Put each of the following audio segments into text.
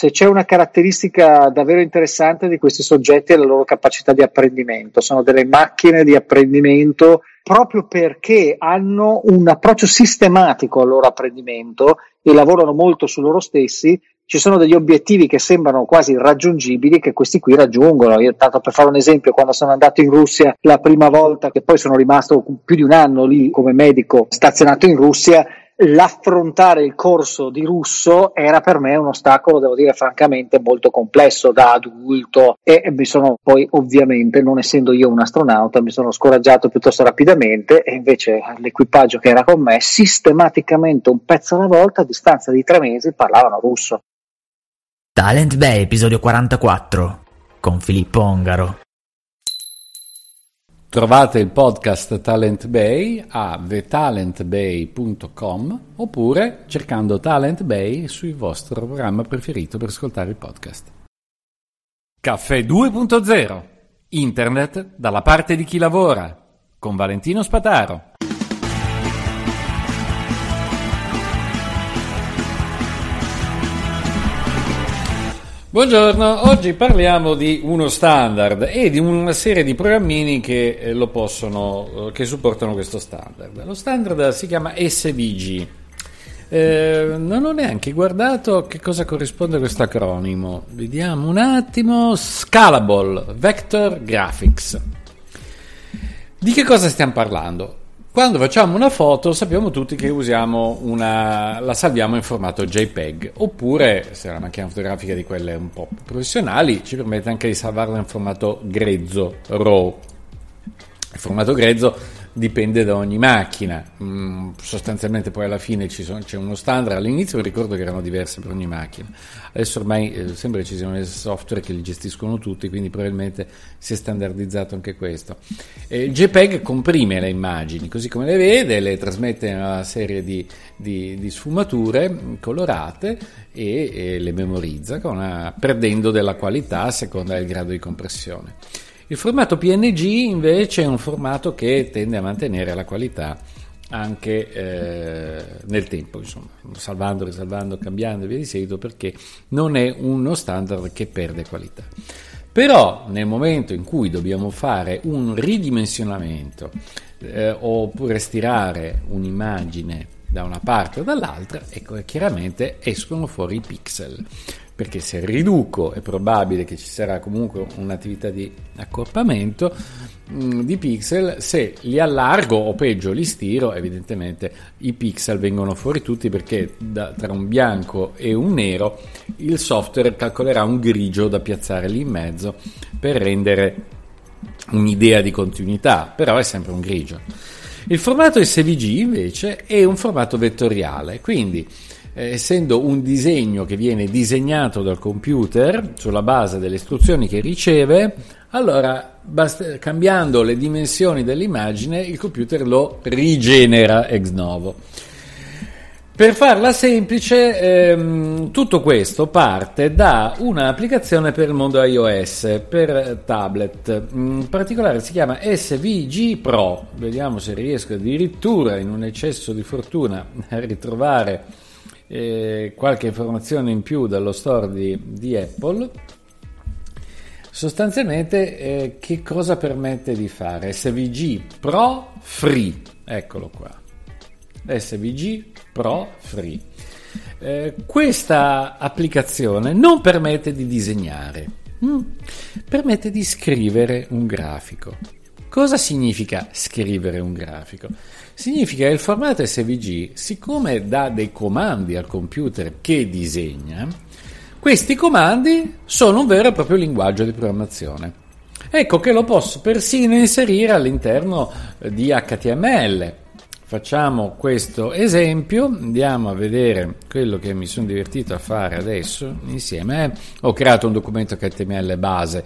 se c'è una caratteristica davvero interessante di questi soggetti è la loro capacità di apprendimento, sono delle macchine di apprendimento proprio perché hanno un approccio sistematico al loro apprendimento e lavorano molto su loro stessi, ci sono degli obiettivi che sembrano quasi irraggiungibili che questi qui raggiungono. Io, tanto per fare un esempio, quando sono andato in Russia la prima volta, che poi sono rimasto più di un anno lì come medico stazionato in Russia, l'affrontare il corso di russo era per me un ostacolo, devo dire francamente, molto complesso da adulto e mi sono poi ovviamente, non essendo io un astronauta, mi sono scoraggiato piuttosto rapidamente e invece l'equipaggio che era con me sistematicamente un pezzo alla volta a distanza di tre mesi parlavano russo. Talent Bay, episodio 44, con Filippo Ongaro. Trovate il podcast Talent Bay a thetalentbay.com oppure cercando Talent Bay sul vostro programma preferito per ascoltare il podcast. Caffè 2.0 Internet dalla parte di chi lavora con Valentino Spataro. Buongiorno, oggi parliamo di uno standard e di una serie di programmini che eh, possono, eh, che supportano questo standard. Lo standard si chiama SVG. Eh, non ho neanche guardato che cosa corrisponde a questo acronimo. Vediamo un attimo. Scalable Vector Graphics. Di che cosa stiamo parlando? Quando facciamo una foto sappiamo tutti che una, la salviamo in formato JPEG oppure se è una macchina fotografica di quelle un po' professionali ci permette anche di salvarla in formato grezzo, RAW. Il formato grezzo dipende da ogni macchina, mm, sostanzialmente poi alla fine sono, c'è uno standard, all'inizio mi ricordo che erano diverse per ogni macchina, adesso ormai eh, sembra che ci siano dei software che li gestiscono tutti, quindi probabilmente si è standardizzato anche questo. Eh, il JPEG comprime le immagini, così come le vede, le trasmette in una serie di, di, di sfumature colorate e, e le memorizza, una, perdendo della qualità a seconda del grado di compressione. Il formato PNG invece è un formato che tende a mantenere la qualità anche eh, nel tempo, insomma, salvando, risalvando, cambiando e via di seguito, perché non è uno standard che perde qualità. Però nel momento in cui dobbiamo fare un ridimensionamento eh, oppure stirare un'immagine da una parte o dall'altra, ecco, chiaramente escono fuori i pixel perché se riduco è probabile che ci sarà comunque un'attività di accorpamento mm, di pixel, se li allargo o peggio li stiro evidentemente i pixel vengono fuori tutti perché da, tra un bianco e un nero il software calcolerà un grigio da piazzare lì in mezzo per rendere un'idea di continuità, però è sempre un grigio. Il formato SVG invece è un formato vettoriale, quindi eh, essendo un disegno che viene disegnato dal computer sulla base delle istruzioni che riceve, allora basta, cambiando le dimensioni dell'immagine il computer lo rigenera ex novo. Per farla semplice, ehm, tutto questo parte da un'applicazione per il mondo iOS, per tablet, in particolare si chiama SVG Pro. Vediamo se riesco addirittura in un eccesso di fortuna a ritrovare eh, qualche informazione in più dallo store di, di Apple. Sostanzialmente, eh, che cosa permette di fare? SVG Pro Free, eccolo qua. SVG Pro Free. Eh, questa applicazione non permette di disegnare, mm, permette di scrivere un grafico. Cosa significa scrivere un grafico? Significa che il formato SVG, siccome dà dei comandi al computer che disegna, questi comandi sono un vero e proprio linguaggio di programmazione. Ecco che lo posso persino inserire all'interno di HTML. Facciamo questo esempio, andiamo a vedere quello che mi sono divertito a fare adesso insieme. Ho creato un documento HTML base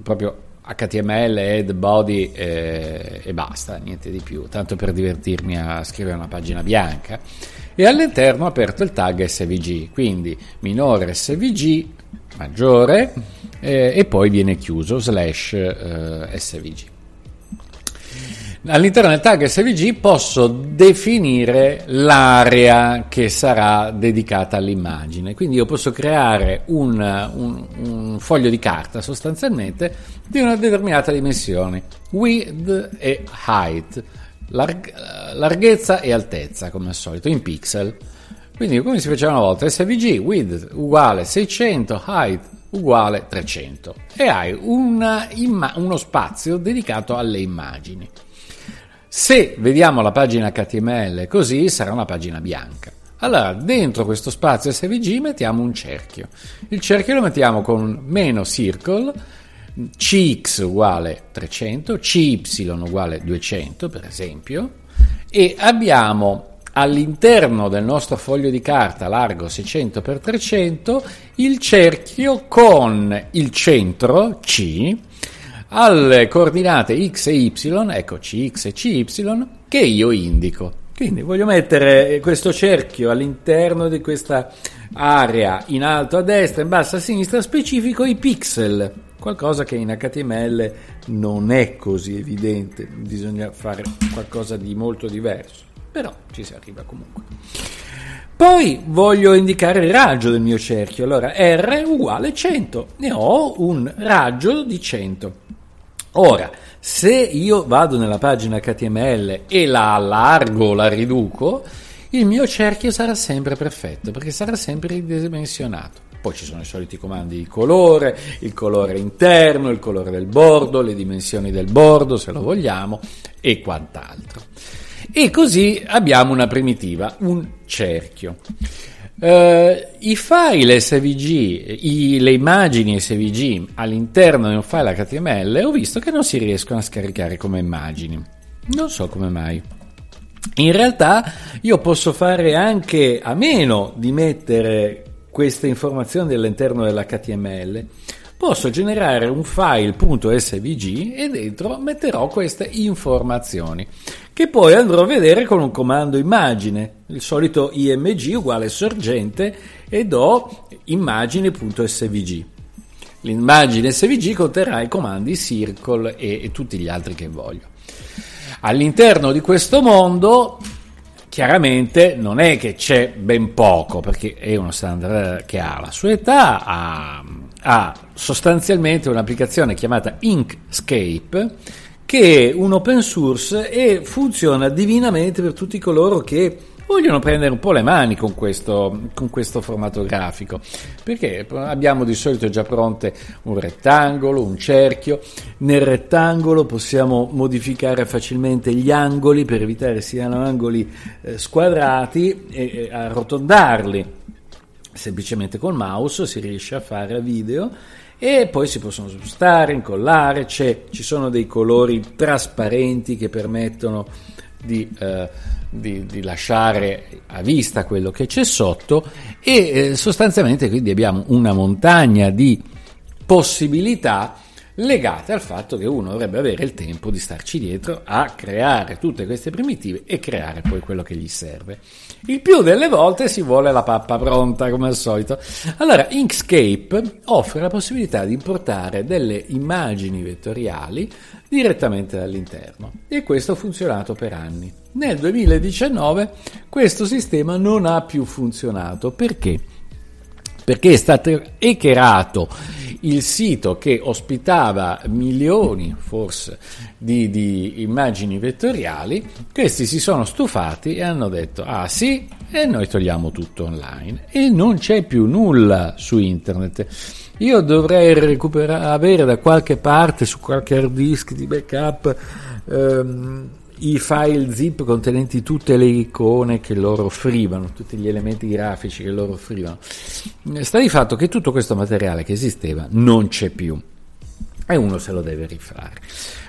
proprio HTML, head, body eh, e basta, niente di più, tanto per divertirmi a scrivere una pagina bianca. E all'interno ho aperto il tag SVG, quindi minore SVG, maggiore, eh, e poi viene chiuso slash eh, SVG. All'interno del tag SVG posso definire l'area che sarà dedicata all'immagine. Quindi io posso creare un, un, un foglio di carta sostanzialmente di una determinata dimensione, width e height, larg- larghezza e altezza come al solito, in pixel. Quindi come si faceva una volta, SVG width uguale 600, height uguale 300 e hai una, uno spazio dedicato alle immagini. Se vediamo la pagina HTML così sarà una pagina bianca. Allora, dentro questo spazio SVG mettiamo un cerchio. Il cerchio lo mettiamo con meno circle, CX uguale 300, CY uguale 200 per esempio, e abbiamo all'interno del nostro foglio di carta largo 600x300 il cerchio con il centro C alle coordinate x e y, ecco cx e cy, che io indico. Quindi voglio mettere questo cerchio all'interno di questa area in alto a destra, in basso a sinistra, specifico i pixel, qualcosa che in HTML non è così evidente, bisogna fare qualcosa di molto diverso, però ci si arriva comunque. Poi voglio indicare il raggio del mio cerchio, allora R uguale 100, ne ho un raggio di 100. Ora, se io vado nella pagina HTML e la allargo, la riduco, il mio cerchio sarà sempre perfetto perché sarà sempre ridimensionato. Poi ci sono i soliti comandi di colore, il colore interno, il colore del bordo, le dimensioni del bordo se lo vogliamo e quant'altro. E così abbiamo una primitiva, un cerchio. Uh, I file SVG, i, le immagini SVG all'interno di un file HTML ho visto che non si riescono a scaricare come immagini. Non so come mai. In realtà io posso fare anche a meno di mettere queste informazioni all'interno dell'HTML. Posso generare un file.svg e dentro metterò queste informazioni che poi andrò a vedere con un comando immagine, il solito img uguale sorgente e do immagine.svg. L'immagine svg conterrà i comandi circle e, e tutti gli altri che voglio. All'interno di questo mondo chiaramente non è che c'è ben poco, perché è uno standard che ha la sua età, ha, ha sostanzialmente un'applicazione chiamata Inkscape che è un open source e funziona divinamente per tutti coloro che vogliono prendere un po' le mani con questo, con questo formato grafico, perché? Abbiamo di solito già pronte un rettangolo, un cerchio, nel rettangolo possiamo modificare facilmente gli angoli per evitare siano angoli eh, squadrati e, e arrotondarli. Semplicemente col mouse si riesce a fare video e poi si possono spostare, incollare, ci sono dei colori trasparenti che permettono di, eh, di, di, lasciare a vista quello che c'è sotto e eh, sostanzialmente quindi abbiamo una montagna di possibilità legate al fatto che uno dovrebbe avere il tempo di starci dietro a creare tutte queste primitive e creare poi quello che gli serve. Il più delle volte si vuole la pappa pronta, come al solito. Allora, Inkscape offre la possibilità di importare delle immagini vettoriali direttamente dall'interno e questo ha funzionato per anni. Nel 2019 questo sistema non ha più funzionato perché? Perché è stato hackerato il sito che ospitava milioni forse di, di, immagini vettoriali, questi si sono stufati e hanno detto ah sì e noi togliamo tutto online e non c'è più nulla su internet. Io dovrei recuperare, avere da qualche parte su qualche hard disk di backup ehm, i file zip contenenti tutte le icone che loro offrivano, tutti gli elementi grafici che loro offrivano. Sta di fatto che tutto questo materiale che esisteva non c'è più e uno se lo deve rifare.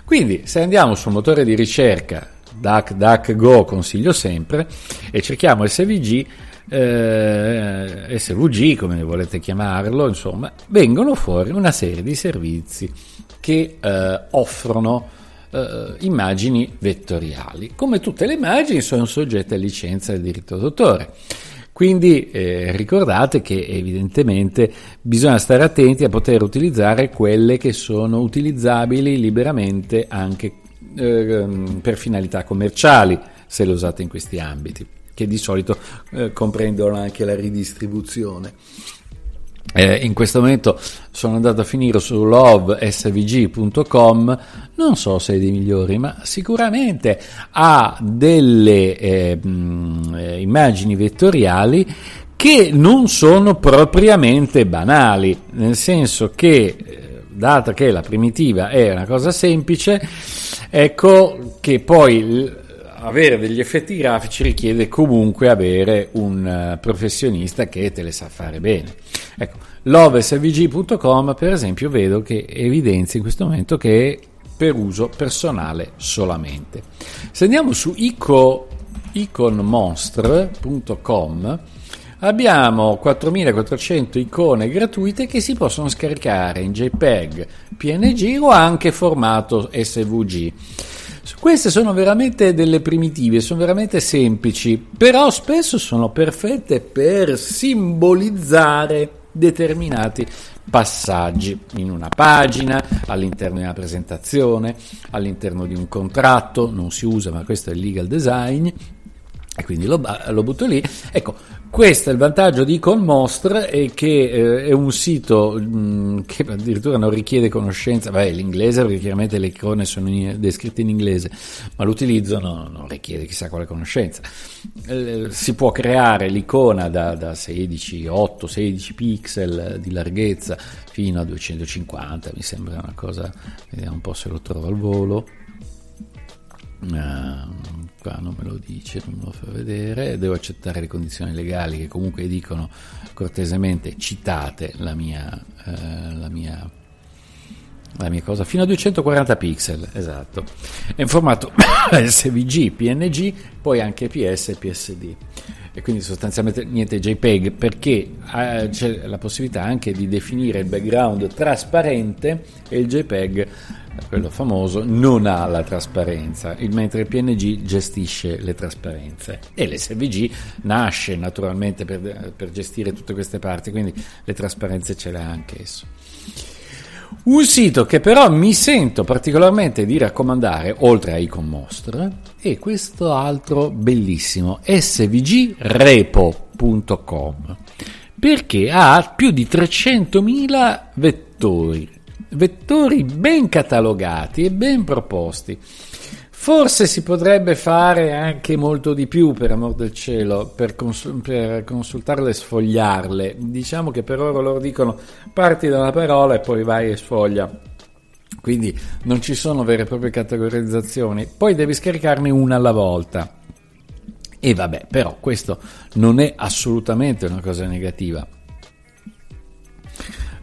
Quindi se andiamo sul motore di ricerca DuckDuckGo consiglio sempre e cerchiamo SVG eh, SVG come volete chiamarlo insomma vengono fuori una serie di servizi che eh, offrono eh, immagini vettoriali. Come tutte le immagini sono soggette a licenza del diritto d'autore. Quindi eh, ricordate che evidentemente bisogna stare attenti a poter utilizzare quelle che sono utilizzabili liberamente anche eh, per finalità commerciali se lo usate in questi ambiti, che di solito eh, comprendono anche la ridistribuzione. Eh, in questo momento sono andato a finire su lovesvg.com, non so se è dei migliori, ma sicuramente ha delle eh, eh, immagini vettoriali che non sono propriamente banali, nel senso che, eh, data che la primitiva è una cosa semplice, ecco che poi avere degli effetti grafici richiede comunque avere un uh, professionista che te le sa fare bene. Ecco, lovesvg.com per esempio vedo che evidenzia in questo momento che è per uso personale solamente. Se andiamo su ico, iconmonster.com abbiamo 4400 icone gratuite che si possono scaricare in JPEG, PNG o anche formato SVG. Queste sono veramente delle primitive, sono veramente semplici, però spesso sono perfette per simbolizzare determinati passaggi in una pagina, all'interno di una presentazione, all'interno di un contratto, non si usa ma questo è il legal design e quindi lo, lo butto lì. Ecco, questo è il vantaggio di Conmostre e che eh, è un sito mh, mm, che addirittura non richiede conoscenza, beh l'inglese perché chiaramente le icone sono in, descritte in inglese, ma l'utilizzo no, non richiede chissà quale conoscenza. Eh, si può creare l'icona da, da 16, 8, 16 pixel di larghezza fino a 250, mi sembra una cosa, vediamo un po' se lo trovo al volo. Uh, qua non me lo dice, non me lo fa vedere, devo accettare le condizioni legali che comunque dicono cortesemente citate la mia, eh, la mia, la mia cosa, fino a 240 pixel, esatto, è in formato SVG, PNG, poi anche PS e PSD e quindi sostanzialmente niente JPEG perché eh, c'è la possibilità anche di definire il background trasparente e il JPEG quello famoso, non ha la trasparenza, mentre il PNG gestisce le trasparenze. E l'SVG nasce naturalmente per, per gestire tutte queste parti, quindi le trasparenze ce le ha anche esso. Un sito che però mi sento particolarmente di raccomandare, oltre a Icon Most, è questo altro bellissimo, svgrepo.com, perché ha più di 300.000 vettori vettori ben catalogati e ben proposti. Forse si potrebbe fare anche molto di più, per amor del cielo, per, cons- per, consultarle e sfogliarle. Diciamo che per ora loro dicono parti da una parola e poi vai e sfoglia. Quindi non ci sono vere e proprie categorizzazioni. Poi devi scaricarne una alla volta. E vabbè, però questo non è assolutamente una cosa negativa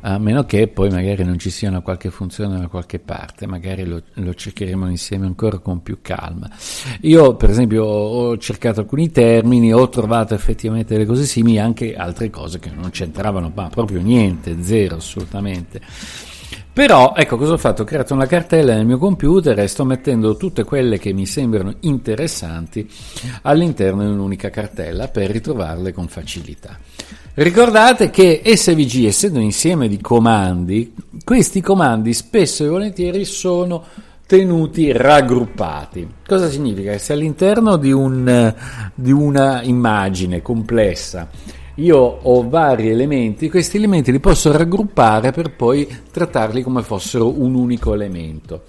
a meno che poi magari non ci sia una qualche funzione da qualche parte, magari lo, lo, cercheremo insieme ancora con più calma. Io per esempio ho cercato alcuni termini, ho trovato effettivamente delle cose simili, anche altre cose che non c'entravano, ma proprio niente, zero assolutamente. Però, ecco cosa ho fatto? Ho creato una cartella nel mio computer e sto mettendo tutte quelle che mi sembrano interessanti all'interno di un'unica cartella per ritrovarle con facilità. Ricordate che SVG, essendo un insieme di comandi, questi comandi spesso e volentieri sono tenuti raggruppati. Cosa significa? Che se all'interno di, un, di una immagine complessa io ho vari elementi, questi elementi li posso raggruppare per poi trattarli come fossero un unico elemento.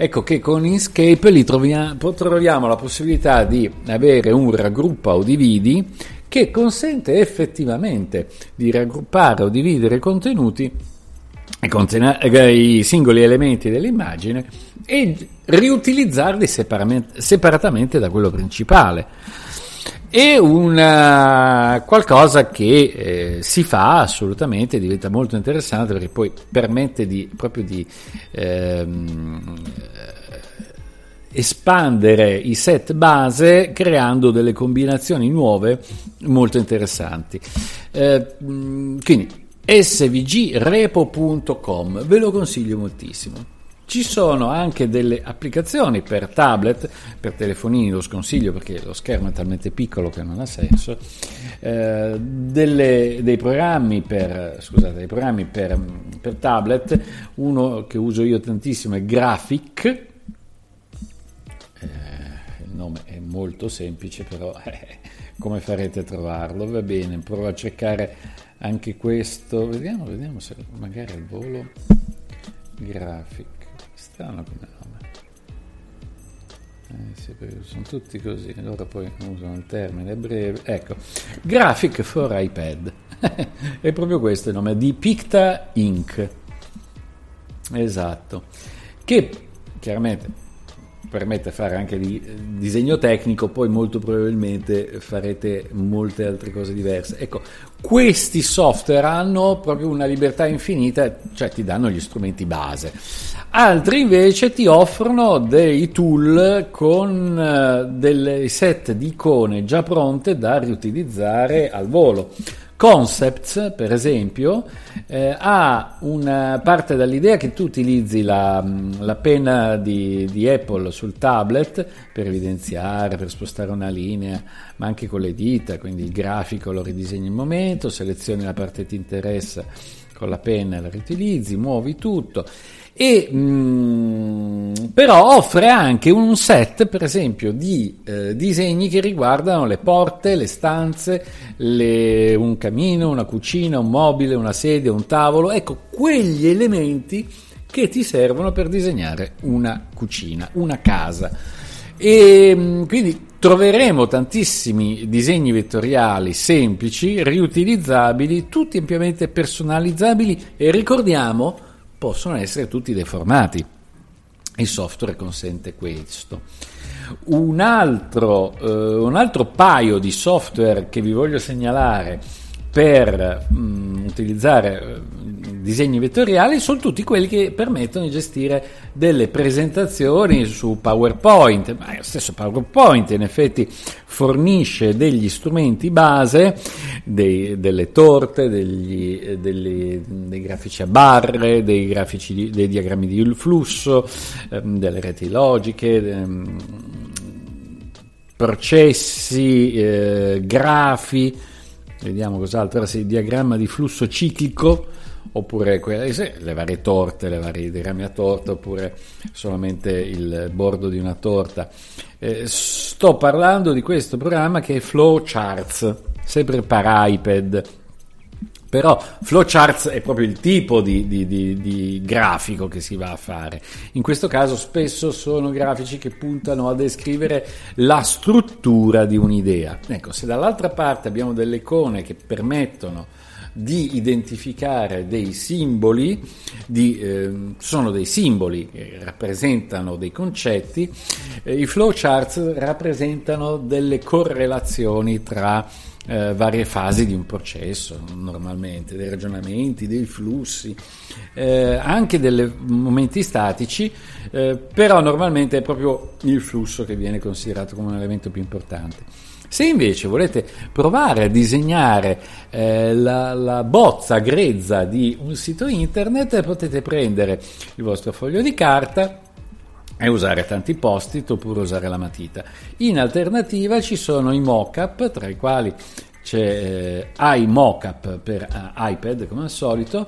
Ecco che con Inkscape li troviamo, troviamo la possibilità di avere un raggruppa o dividi che consente effettivamente di raggruppare o dividere contenuti i singoli elementi dell'immagine e riutilizzarli separatamente da quello principale. È una, qualcosa che eh, si fa assolutamente, diventa molto interessante perché poi permette di, proprio di ehm, espandere i set base creando delle combinazioni nuove molto interessanti. Eh, quindi svgrepo.com ve lo consiglio moltissimo. Ci sono anche delle applicazioni per tablet, per telefonini lo sconsiglio perché lo schermo è talmente piccolo che non ha senso, eh, delle, dei programmi, per, scusate, dei programmi per, per tablet, uno che uso io tantissimo è Graphic, Eh, il nome è molto semplice, però eh, come farete a trovarlo? Va bene, provo a cercare anche questo. Vediamo, vediamo se magari al volo. Graphic. Strano come nome. Eh, sì, sono tutti così, loro poi usano il termine breve. Ecco, Graphic for iPad. è proprio questo il nome, di Picta Inc. Esatto. Che chiaramente permette di fare anche di disegno tecnico, poi molto probabilmente farete molte altre cose diverse. Ecco, questi software hanno proprio una libertà infinita, cioè ti danno gli strumenti base. Altri invece ti offrono dei tool con uh, dei set di icone già pronte da riutilizzare al volo. Concepts, per esempio, eh, ha una parte dall'idea che tu utilizzi la, la penna di, di, Apple sul tablet per evidenziare, per spostare una linea, ma anche con le dita, quindi il grafico lo ridisegni in momento, selezioni la parte che ti interessa con la penna e la riutilizzi, muovi tutto e mh, mm, però offre anche un set per esempio di eh, disegni che riguardano le porte, le stanze, le, un camino, una cucina, un mobile, una sedia, un tavolo, ecco quegli elementi che ti servono per disegnare una cucina, una casa. E mm, quindi troveremo tantissimi disegni vettoriali semplici, riutilizzabili, tutti ampiamente personalizzabili e ricordiamo possono essere tutti deformati. Il software consente questo. Un altro, eh, un altro paio di software che vi voglio segnalare per mh, mm, utilizzare eh, disegni vettoriali sono tutti quelli che permettono di gestire delle presentazioni su PowerPoint, ma lo stesso PowerPoint in effetti fornisce degli strumenti base, dei, delle torte, degli, degli, dei grafici a barre, dei, grafici dei diagrammi di flusso, ehm, delle reti logiche, ehm, processi, eh, grafi, vediamo cos'altro, ora sì, diagramma di flusso ciclico, oppure quelle, le varie torte, le varie diagrammi a torta, oppure solamente il bordo di una torta. Eh, sto parlando di questo programma che è Flowcharts, sempre per iPad. Però flowcharts è proprio il tipo di, di, di, di, grafico che si va a fare. In questo caso spesso sono grafici che puntano a descrivere la struttura di un'idea. Ecco, se dall'altra parte abbiamo delle icone che permettono di identificare dei simboli, di, eh, sono dei simboli che rappresentano dei concetti, eh, i flowcharts rappresentano delle correlazioni tra eh, varie fasi di un processo, normalmente, dei ragionamenti, dei flussi, eh, anche dei momenti statici, eh, però normalmente è proprio il flusso che viene considerato come un elemento più importante. Se invece volete provare a disegnare eh, la, la, bozza grezza di un sito internet, potete prendere il vostro foglio di carta e usare tanti post-it oppure usare la matita. In alternativa ci sono i mock-up, tra i quali c'è eh, iMockup per uh, iPad come al solito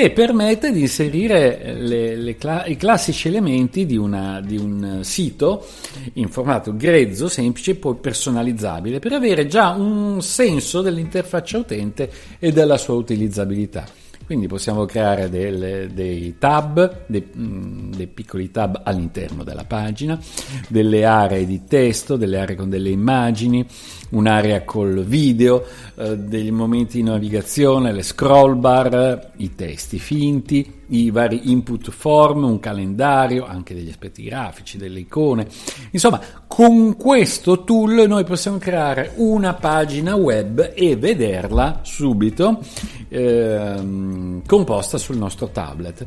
che permette di inserire le, le cla- i classici elementi di, una, di, un sito in formato grezzo, semplice e poi personalizzabile per avere già un senso dell'interfaccia utente e della sua utilizzabilità. Quindi possiamo creare delle, dei tab, dei, mm, dei, piccoli tab all'interno della pagina, delle aree di testo, delle aree con delle immagini, un'area col video, eh, dei momenti di navigazione, le scroll bar, i testi finti, i vari input form, un calendario, anche degli aspetti grafici, delle icone. Insomma, con questo tool noi possiamo creare una pagina web e vederla subito eh, composta sul nostro tablet.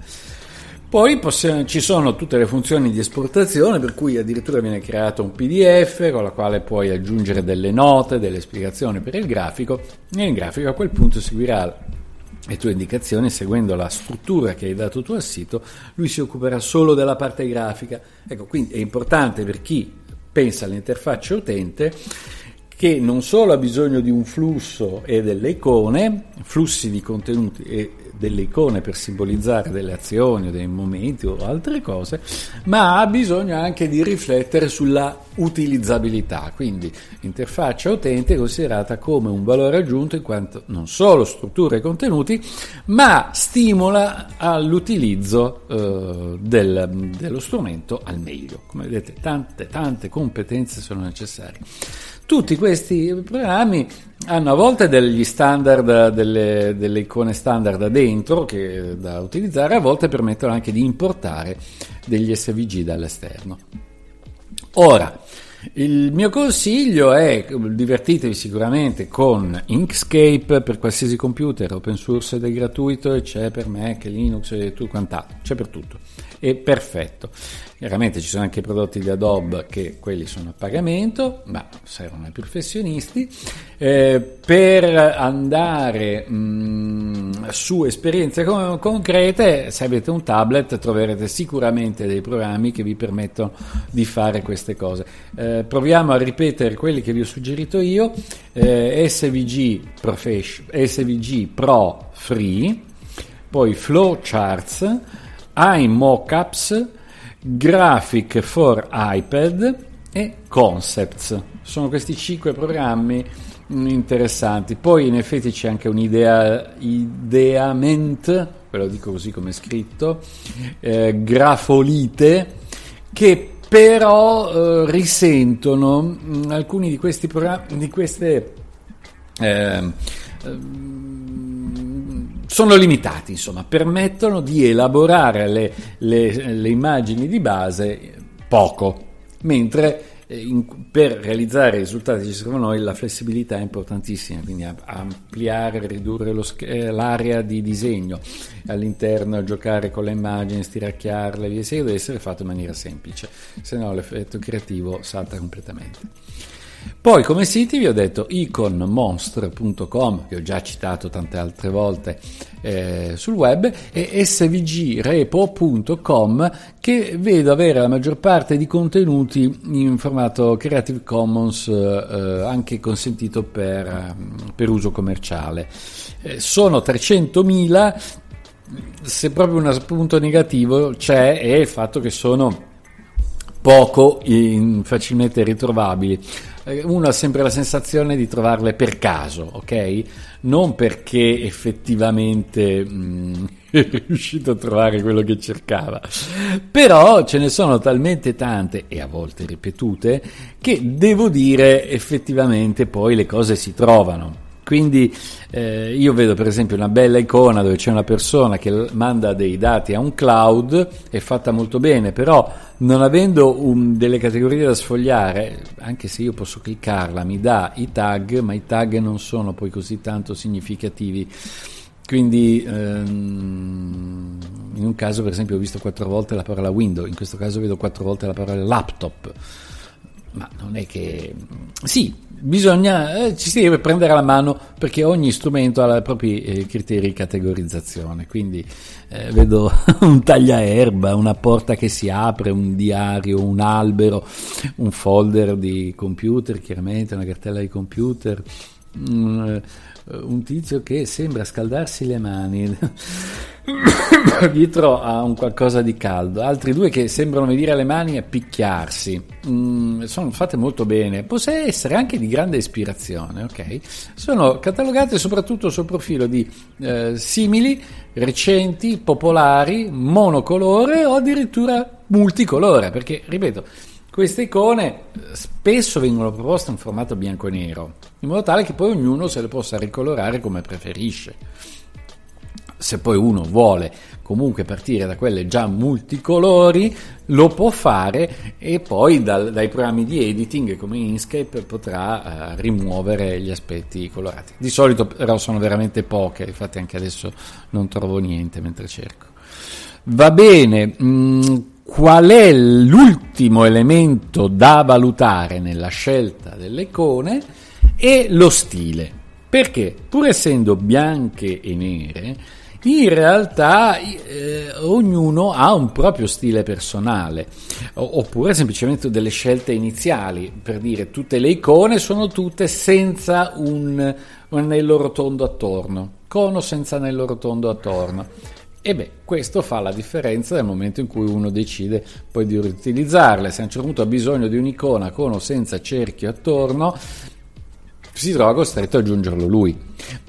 Poi possiamo, ci sono tutte le funzioni di esportazione, per cui addirittura viene creato un PDF con la quale puoi aggiungere delle note, delle spiegazioni per il grafico e il grafico a quel punto seguirà le tue indicazioni seguendo la struttura che hai dato tu al sito, lui si occuperà solo della parte grafica. Ecco, quindi è importante per chi pensa all'interfaccia utente che non solo ha bisogno di un flusso e delle icone, flussi di contenuti e delle icone per simbolizzare delle azioni o dei momenti o altre cose, ma ha bisogno anche di riflettere sulla utilizzabilità, quindi interfaccia utente considerata come un valore aggiunto in quanto non solo struttura i contenuti, ma stimola all'utilizzo eh, del, dello strumento al meglio. Come vedete tante tante competenze sono necessarie. Tutti questi programmi hanno a volte degli standard, delle, delle icone standard dentro che, da utilizzare, a volte permettono anche di importare degli SVG dall'esterno. Ora, il mio consiglio è divertitevi sicuramente con Inkscape per qualsiasi computer, open source ed è gratuito e c'è per Mac, Linux e tutto quant'altro, c'è per tutto. È perfetto. Chiaramente ci sono anche i prodotti di Adobe che quelli sono a pagamento, ma servono ai professionisti. Eh, per andare mh, mm, su esperienze con- concrete, se avete un tablet troverete sicuramente dei programmi che vi permettono di fare queste cose. Eh, proviamo a ripetere quelli che vi ho suggerito io. Eh, SVG, Profession, SVG Pro Free, poi Flowcharts, iMockups, Graphic for iPad e Concepts. Sono questi cinque programmi interessanti. Poi in effetti c'è anche un'idea ideament, ve lo dico così come è scritto, eh, grafolite, che però eh, risentono mh, alcuni di questi programmi, di queste... Eh, sono limitati, insomma, permettono di elaborare le, le, le immagini di base poco, mentre eh, in, per realizzare i risultati che ci servono noi la flessibilità è importantissima, quindi ampliare, ridurre lo, eh, l'area di disegno all'interno, giocare con le immagini, stiracchiarle, via deve essere fatto in maniera semplice, se no l'effetto creativo salta completamente. Poi come siti vi ho detto iconmonster.com che ho già citato tante altre volte eh, sul web e svgrepo.com che vedo avere la maggior parte di contenuti in formato Creative Commons eh, anche consentito per, per uso commerciale. Eh, sono 300.000 se proprio un punto negativo c'è è il fatto che sono poco in, facilmente ritrovabili. Eh, uno ha sempre la sensazione di trovarle per caso, ok? Non perché effettivamente mm, è riuscito a trovare quello che cercava. Però ce ne sono talmente tante e a volte ripetute che devo dire effettivamente poi le cose si trovano. Quindi eh, io vedo per esempio una bella icona dove c'è una persona che manda dei dati a un cloud, è fatta molto bene, però non avendo un, delle categorie da sfogliare, anche se io posso cliccarla, mi dà i tag, ma i tag non sono poi così tanto significativi. Quindi ehm, in un caso per esempio ho visto quattro volte la parola window, in questo caso vedo quattro volte la parola laptop ma non è che... Sì, bisogna, eh, ci si deve prendere la mano perché ogni strumento ha i propri eh, criteri di categorizzazione, quindi eh, vedo un tagliaerba, una porta che si apre, un diario, un albero, un folder di computer, chiaramente una cartella di computer, un, eh, un tizio che sembra scaldarsi le mani. dietro a un qualcosa di caldo, altri due che sembrano venire alle mani e picchiarsi, mm, sono fatte molto bene, possono essere anche di grande ispirazione, ok? Sono catalogate soprattutto sul profilo di eh, simili, recenti, popolari, monocolore o addirittura multicolore, perché ripeto, queste icone eh, spesso vengono proposte in formato bianco e nero, in modo tale che poi ognuno se le possa ricolorare come preferisce se poi uno vuole comunque partire da quelle già multicolori, lo può fare e poi dal, dai programmi di editing come Inkscape potrà uh, rimuovere gli aspetti colorati. Di solito però sono veramente poche, infatti anche adesso non trovo niente mentre cerco. Va bene, mh, mm, qual è l'ultimo elemento da valutare nella scelta delle icone? È lo stile. Perché pur essendo bianche e nere, in realtà eh, ognuno ha un proprio stile personale, oppure semplicemente delle scelte iniziali, per dire tutte le icone sono tutte senza un, un anello rotondo attorno, cono senza anello rotondo attorno. E beh, questo fa la differenza nel momento in cui uno decide poi di riutilizzarle. Se a un certo punto ha bisogno di un'icona con o senza cerchio attorno, si trova costretto ad aggiungerlo lui.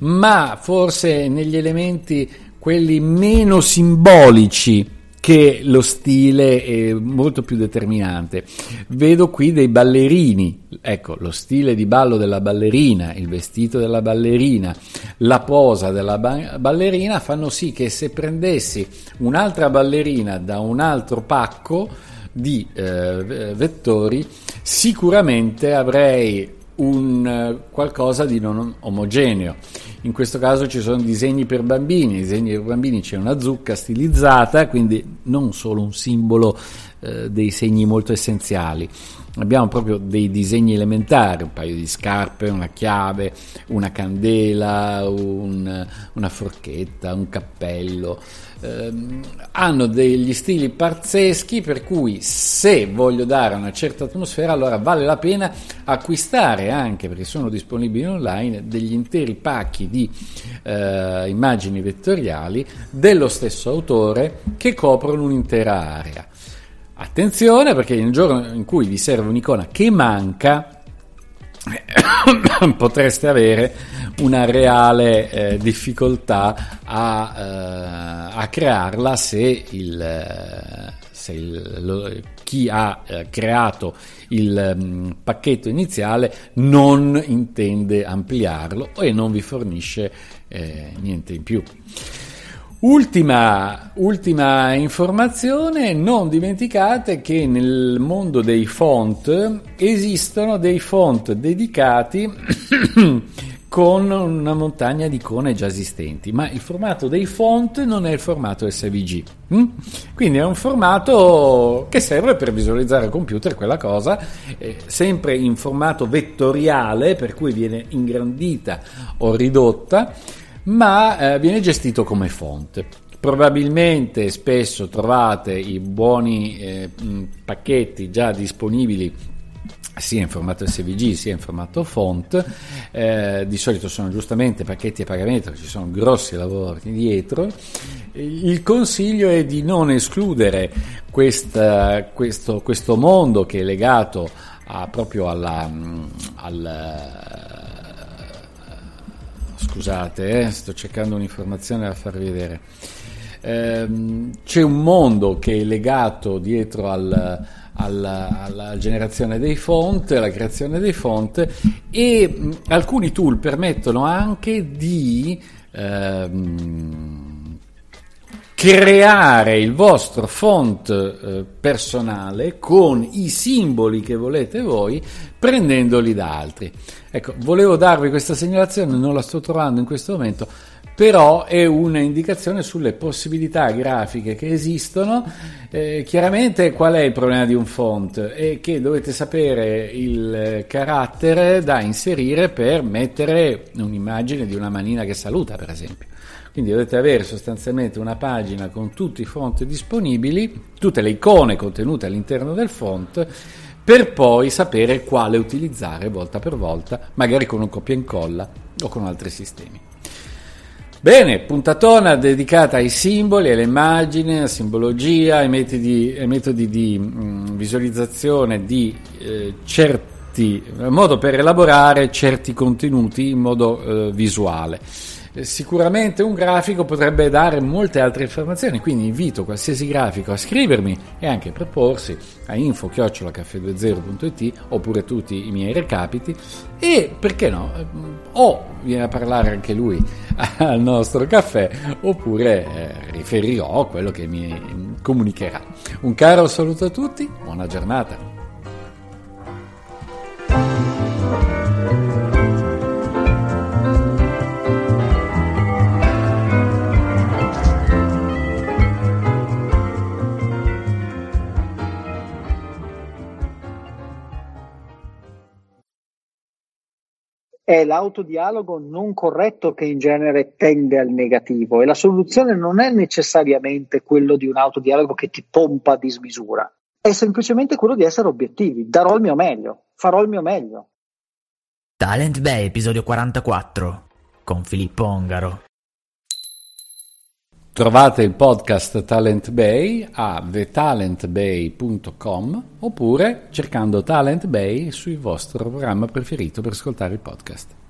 Ma forse negli elementi quelli meno simbolici che lo stile è molto più determinante. Vedo qui dei ballerini, ecco, lo stile di ballo della ballerina, il vestito della ballerina, la posa della ba- ballerina fanno sì che se prendessi un'altra ballerina da un altro pacco di eh, vettori, sicuramente avrei un eh, qualcosa di non omogeneo. In questo caso ci sono disegni per bambini, disegni per bambini c'è una zucca stilizzata, quindi non solo un simbolo eh, dei segni molto essenziali. Abbiamo proprio dei disegni elementari, un paio di scarpe, una chiave, una candela, un, una forchetta, un cappello ehm, hanno degli stili pazzeschi per cui se voglio dare una certa atmosfera allora vale la pena acquistare anche perché sono disponibili online degli interi pacchi di eh, immagini vettoriali dello stesso autore che coprono un'intera area. Attenzione perché nel giorno in cui vi serve un'icona che manca potreste avere una reale eh, difficoltà a, eh, a, crearla se, il, se il, lo, chi ha eh, creato il mh, mm, pacchetto iniziale non intende ampliarlo e non vi fornisce eh, niente in più. Ultima, ultima, informazione, non dimenticate che nel mondo dei font esistono dei font dedicati con una montagna di icone già esistenti, ma il formato dei font non è il formato SVG. Hm? Quindi è un formato che serve per visualizzare al computer quella cosa, sempre in formato vettoriale, per cui viene ingrandita o ridotta ma eh, viene gestito come font. Probabilmente spesso trovate i buoni eh, pacchetti già disponibili sia in formato SVG sia in formato font, eh, di solito sono giustamente pacchetti a pagamento, ci sono grossi lavori dietro. Il consiglio è di non escludere questa, questo, questo, mondo che è legato a, proprio alla, al, scusate, eh, sto cercando un'informazione da farvi vedere. Ehm, c'è un mondo che è legato dietro al, alla, alla, generazione dei font, alla creazione dei font e mh, alcuni tool permettono anche di ehm, creare il vostro font eh, personale con i simboli che volete voi prendendoli da altri. Ecco, volevo darvi questa segnalazione, non la sto trovando in questo momento, però è un'indicazione sulle possibilità grafiche che esistono. Eh, chiaramente qual è il problema di un font? È che dovete sapere il carattere da inserire per mettere un'immagine di una manina che saluta, per esempio. Quindi dovete avere sostanzialmente una pagina con tutti i font disponibili, tutte le icone contenute all'interno del font per poi sapere quale utilizzare volta per volta, magari con un copia e incolla o con altri sistemi. Bene, puntatona dedicata ai simboli, alle immagini, alla simbologia, ai metodi, ai metodi di mh, mm, visualizzazione di eh, certi, modo per elaborare certi contenuti in modo eh, visuale. Eh, sicuramente un grafico potrebbe dare molte altre informazioni, quindi invito qualsiasi grafico a scrivermi e anche a proporsi a info-caffè20.it oppure tutti i miei recapiti e perché no, eh, o viene a parlare anche lui al nostro caffè oppure eh, riferirò quello che mi comunicherà. Un caro saluto a tutti, buona giornata. L'autodialogo non corretto che in genere tende al negativo e la soluzione non è necessariamente quello di un autodialogo che ti pompa a dismisura, è semplicemente quello di essere obiettivi, darò il mio meglio, farò il mio meglio. Talent Bay, episodio 44, con Filippo Ongaro. Trovate il podcast Talent Bay a thetalentbay.com oppure cercando Talent Bay sul vostro programma preferito per ascoltare il podcast.